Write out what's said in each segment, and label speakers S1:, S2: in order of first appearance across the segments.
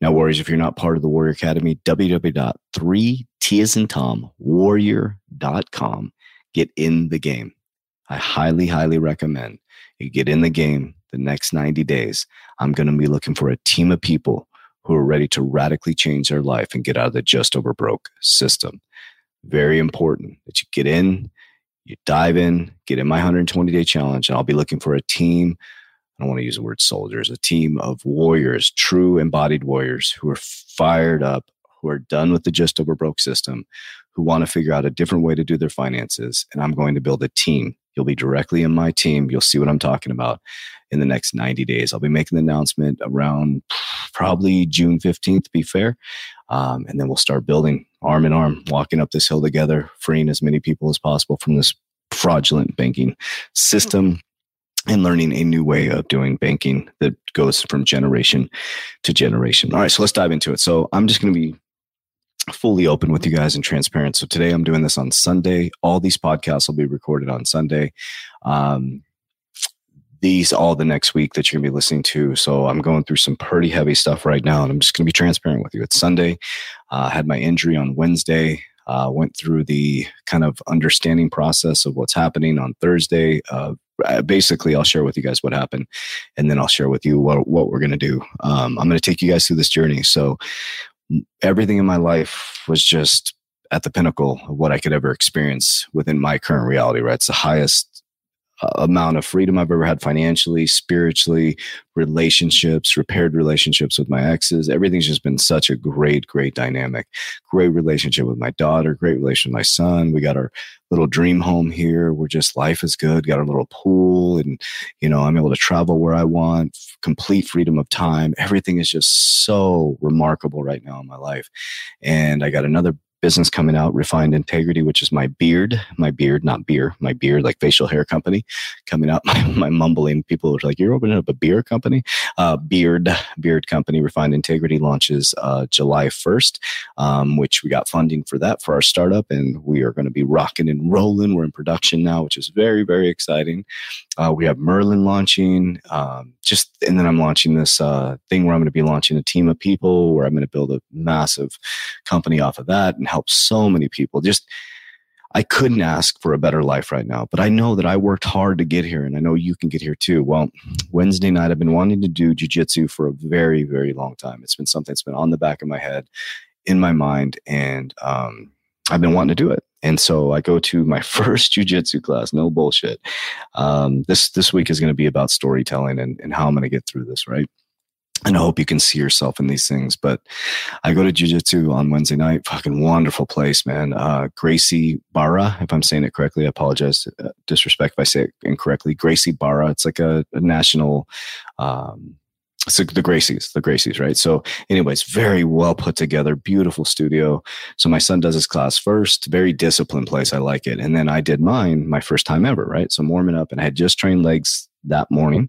S1: Now, Warriors, if you're not part of the Warrior Academy, www.3t as in Tom, warrior.com. Get in the game. I highly, highly recommend you get in the game the next 90 days. I'm going to be looking for a team of people who are ready to radically change their life and get out of the just over broke system. Very important that you get in, you dive in, get in my 120 day challenge, and I'll be looking for a team I don't want to use the word soldiers, a team of warriors, true embodied warriors who are fired up, who are done with the just over broke system, who want to figure out a different way to do their finances. And I'm going to build a team. You'll be directly in my team. You'll see what I'm talking about in the next 90 days. I'll be making the announcement around probably June 15th, to be fair. Um, and then we'll start building arm in arm, walking up this hill together, freeing as many people as possible from this fraudulent banking system and learning a new way of doing banking that goes from generation to generation. All right, so let's dive into it. So I'm just going to be fully open with you guys and transparent. So today I'm doing this on Sunday. All these podcasts will be recorded on Sunday. Um, these all the next week that you're gonna be listening to. So I'm going through some pretty heavy stuff right now, and I'm just gonna be transparent with you. It's Sunday. Uh, I had my injury on Wednesday. Uh, went through the kind of understanding process of what's happening on Thursday. Uh, basically I'll share with you guys what happened and then I'll share with you what, what we're going to do. Um, I'm going to take you guys through this journey. So everything in my life was just at the pinnacle of what I could ever experience within my current reality, right? It's the highest amount of freedom I've ever had financially, spiritually, relationships, repaired relationships with my exes. Everything's just been such a great, great dynamic. Great relationship with my daughter, great relation with my son. We got our little dream home here. We're just life is good. Got our little pool and you know, I'm able to travel where I want, complete freedom of time. Everything is just so remarkable right now in my life. And I got another business coming out, Refined Integrity, which is my beard, my beard, not beer, my beard, like facial hair company coming out. My, my mumbling people are like, you're opening up a beer company? Uh, beard, beard company, Refined Integrity launches uh, July 1st, um, which we got funding for that for our startup. And we are going to be rocking and rolling. We're in production now, which is very, very exciting. Uh, we have Merlin launching, um, just, and then I'm launching this uh, thing where I'm going to be launching a team of people where I'm going to build a massive company off of that and help so many people. Just, I couldn't ask for a better life right now, but I know that I worked hard to get here and I know you can get here too. Well, Wednesday night, I've been wanting to do jujitsu for a very, very long time. It's been something that's been on the back of my head, in my mind, and um, I've been wanting to do it. And so I go to my first jujitsu class. No bullshit. Um, this this week is going to be about storytelling and, and how I'm going to get through this, right? And I hope you can see yourself in these things. But I go to jujitsu on Wednesday night. Fucking wonderful place, man. Uh, Gracie Barra, if I'm saying it correctly, I apologize. Uh, disrespect if I say it incorrectly. Gracie Barra. It's like a, a national. Um, so the Gracies, the Gracies, right? So, anyways, very well put together, beautiful studio. So my son does his class first, very disciplined place. I like it. And then I did mine, my first time ever, right? So I'm warming up, and I had just trained legs that morning.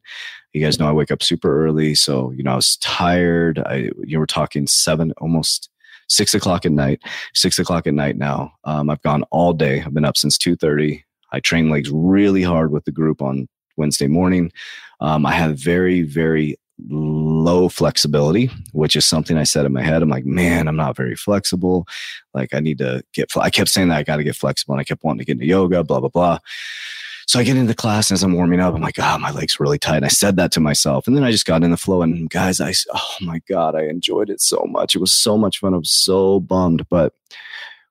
S1: You guys know I wake up super early, so you know I was tired. I you were talking seven, almost six o'clock at night. Six o'clock at night now. Um, I've gone all day. I've been up since two thirty. I train legs really hard with the group on Wednesday morning. Um, I have very, very low flexibility, which is something I said in my head. I'm like, man, I'm not very flexible. Like, I need to get, I kept saying that I got to get flexible and I kept wanting to get into yoga, blah, blah, blah. So I get into class and as I'm warming up, I'm like, oh, my leg's really tight. And I said that to myself. And then I just got in the flow. And guys, I, oh my God, I enjoyed it so much. It was so much fun. I was so bummed. But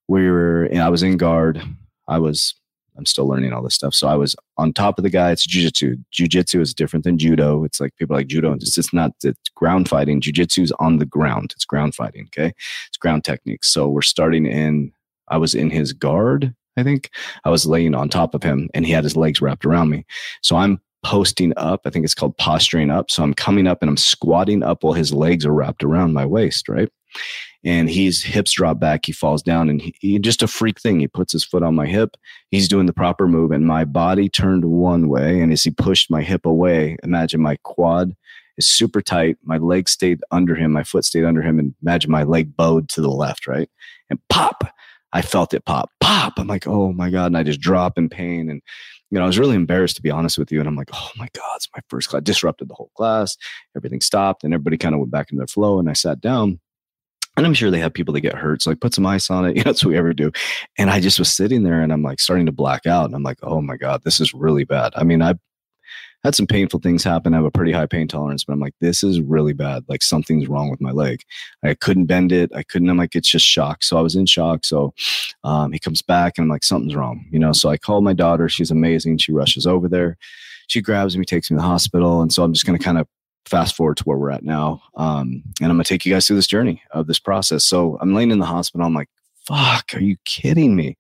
S1: we were, I was in guard. I was I'm still learning all this stuff. So I was on top of the guy. It's jujitsu. Jujitsu is different than judo. It's like people like judo. It's just not it's ground fighting. Jujitsu is on the ground. It's ground fighting. Okay, it's ground techniques. So we're starting in. I was in his guard. I think I was laying on top of him, and he had his legs wrapped around me. So I'm posting up. I think it's called posturing up. So I'm coming up and I'm squatting up while his legs are wrapped around my waist. Right and he's hips drop back. He falls down and he, he, just a freak thing. He puts his foot on my hip. He's doing the proper move and my body turned one way. And as he pushed my hip away, imagine my quad is super tight. My leg stayed under him. My foot stayed under him. And imagine my leg bowed to the left, right? And pop, I felt it pop, pop. I'm like, oh my God. And I just drop in pain. And, you know, I was really embarrassed to be honest with you. And I'm like, oh my God, it's my first class. Disrupted the whole class. Everything stopped and everybody kind of went back in their flow. And I sat down and I'm sure they have people that get hurt. So like put some ice on it. You know, that's what we ever do. And I just was sitting there and I'm like starting to black out. And I'm like, oh my God, this is really bad. I mean, I had some painful things happen. I have a pretty high pain tolerance, but I'm like, this is really bad. Like something's wrong with my leg. I couldn't bend it. I couldn't. I'm like, it's just shock. So I was in shock. So um, he comes back and I'm like, something's wrong. You know, so I called my daughter. She's amazing. She rushes over there. She grabs me, takes me to the hospital. And so I'm just going to kind of fast forward to where we're at now. Um, and I'm going to take you guys through this journey of this process. So I'm laying in the hospital. I'm like, fuck, are you kidding me?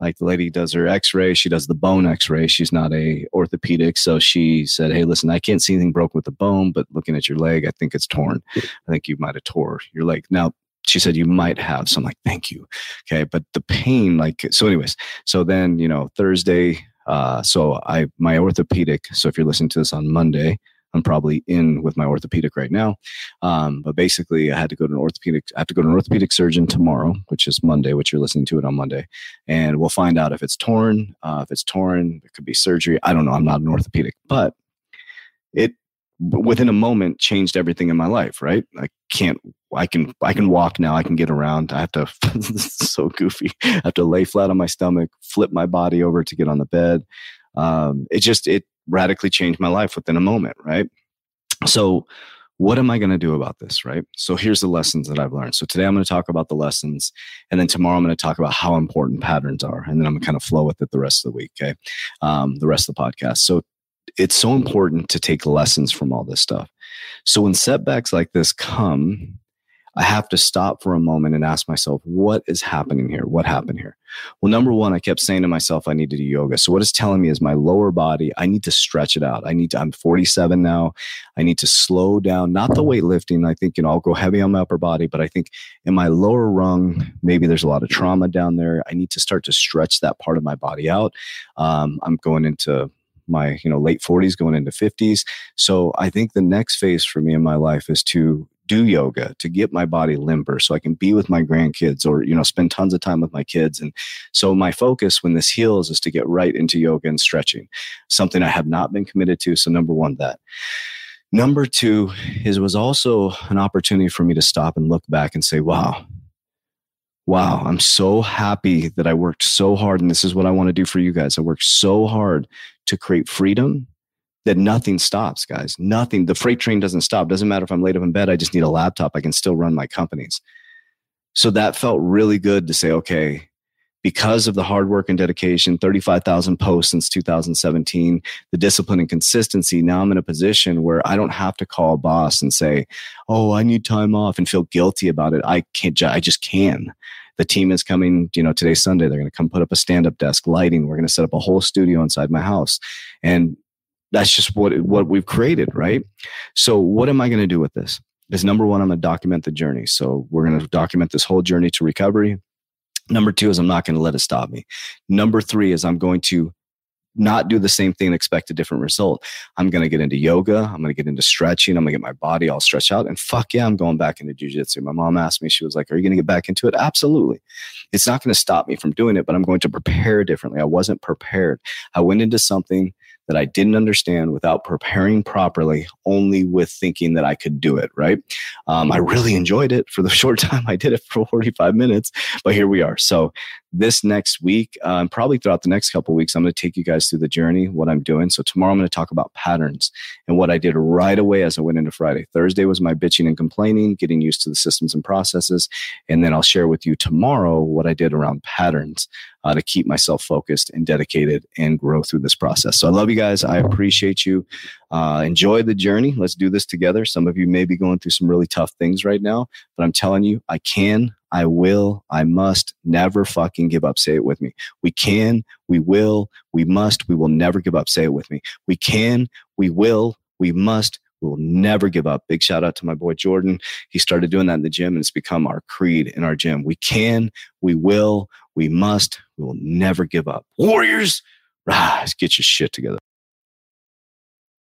S1: Like the lady does her x-ray. She does the bone x-ray. She's not a orthopedic. So she said, Hey, listen, I can't see anything broken with the bone, but looking at your leg, I think it's torn. I think you might have tore your leg. Now, she said you might have. So I'm like, thank you. Okay. But the pain, like, so anyways, so then, you know, Thursday, uh, so I, my orthopedic, so if you're listening to this on Monday, I'm probably in with my orthopedic right now. Um, but basically, I had to go to an orthopedic. I have to go to an orthopedic surgeon tomorrow, which is Monday, which you're listening to it on Monday, and we'll find out if it's torn. Uh, if it's torn, it could be surgery. I don't know. I'm not an orthopedic, but it within a moment changed everything in my life. Right? I can't. I can. I can walk now. I can get around. I have to. so goofy. I have to lay flat on my stomach, flip my body over to get on the bed. Um, it just it radically changed my life within a moment, right? So, what am I going to do about this, right? So, here's the lessons that I've learned. So, today I'm going to talk about the lessons, and then tomorrow I'm going to talk about how important patterns are, and then I'm going to kind of flow with it the rest of the week, okay? Um, the rest of the podcast. So, it's so important to take lessons from all this stuff. So, when setbacks like this come, I have to stop for a moment and ask myself, what is happening here? What happened here? Well, number one, I kept saying to myself, I need to do yoga. So what it's telling me is my lower body, I need to stretch it out. I need to, I'm 47 now. I need to slow down, not the weightlifting. I think, you know, I'll go heavy on my upper body, but I think in my lower rung, maybe there's a lot of trauma down there. I need to start to stretch that part of my body out. Um, I'm going into my you know late 40s going into 50s so i think the next phase for me in my life is to do yoga to get my body limber so I can be with my grandkids or, you know, spend tons of time with my kids. And so my focus when this heals is to get right into yoga and stretching, something I have not been committed to. So, number one, that. Number two is was also an opportunity for me to stop and look back and say, wow, wow, I'm so happy that I worked so hard. And this is what I want to do for you guys. I worked so hard to create freedom that nothing stops, guys. Nothing. The freight train doesn't stop. Doesn't matter if I'm laid up in bed. I just need a laptop. I can still run my companies. So that felt really good to say, okay, because of the hard work and dedication, 35,000 posts since 2017, the discipline and consistency, now I'm in a position where I don't have to call a boss and say, oh, I need time off and feel guilty about it. I can't, I just can. The team is coming, you know, today's Sunday. They're going to come put up a stand up desk, lighting. We're going to set up a whole studio inside my house. And that's just what what we've created, right? So what am I going to do with this? Is number one, I'm going to document the journey. So we're going to document this whole journey to recovery. Number two is I'm not going to let it stop me. Number three is I'm going to not do the same thing and expect a different result. I'm going to get into yoga. I'm going to get into stretching. I'm going to get my body all stretched out. And fuck yeah, I'm going back into jujitsu. My mom asked me, she was like, Are you going to get back into it? Absolutely. It's not going to stop me from doing it, but I'm going to prepare differently. I wasn't prepared. I went into something that I didn't understand without preparing properly, only with thinking that I could do it, right? Um, I really enjoyed it for the short time I did it for 45 minutes, but here we are. So this next week, um, probably throughout the next couple weeks, I'm going to take you guys through the journey, what I'm doing. So tomorrow I'm going to talk about patterns and what I did right away as I went into Friday. Thursday was my bitching and complaining, getting used to the systems and processes. And then I'll share with you tomorrow what I did around patterns uh, to keep myself focused and dedicated and grow through this process. So I love you guys. I appreciate you. Uh, enjoy the journey. Let's do this together. Some of you may be going through some really tough things right now, but I'm telling you, I can, I will, I must never fucking give up. Say it with me. We can, we will, we must, we will never give up. Say it with me. We can, we will, we must, we will never give up. Big shout out to my boy Jordan. He started doing that in the gym and it's become our creed in our gym. We can, we will, we must, we will never give up. Warriors, rise, get your shit together.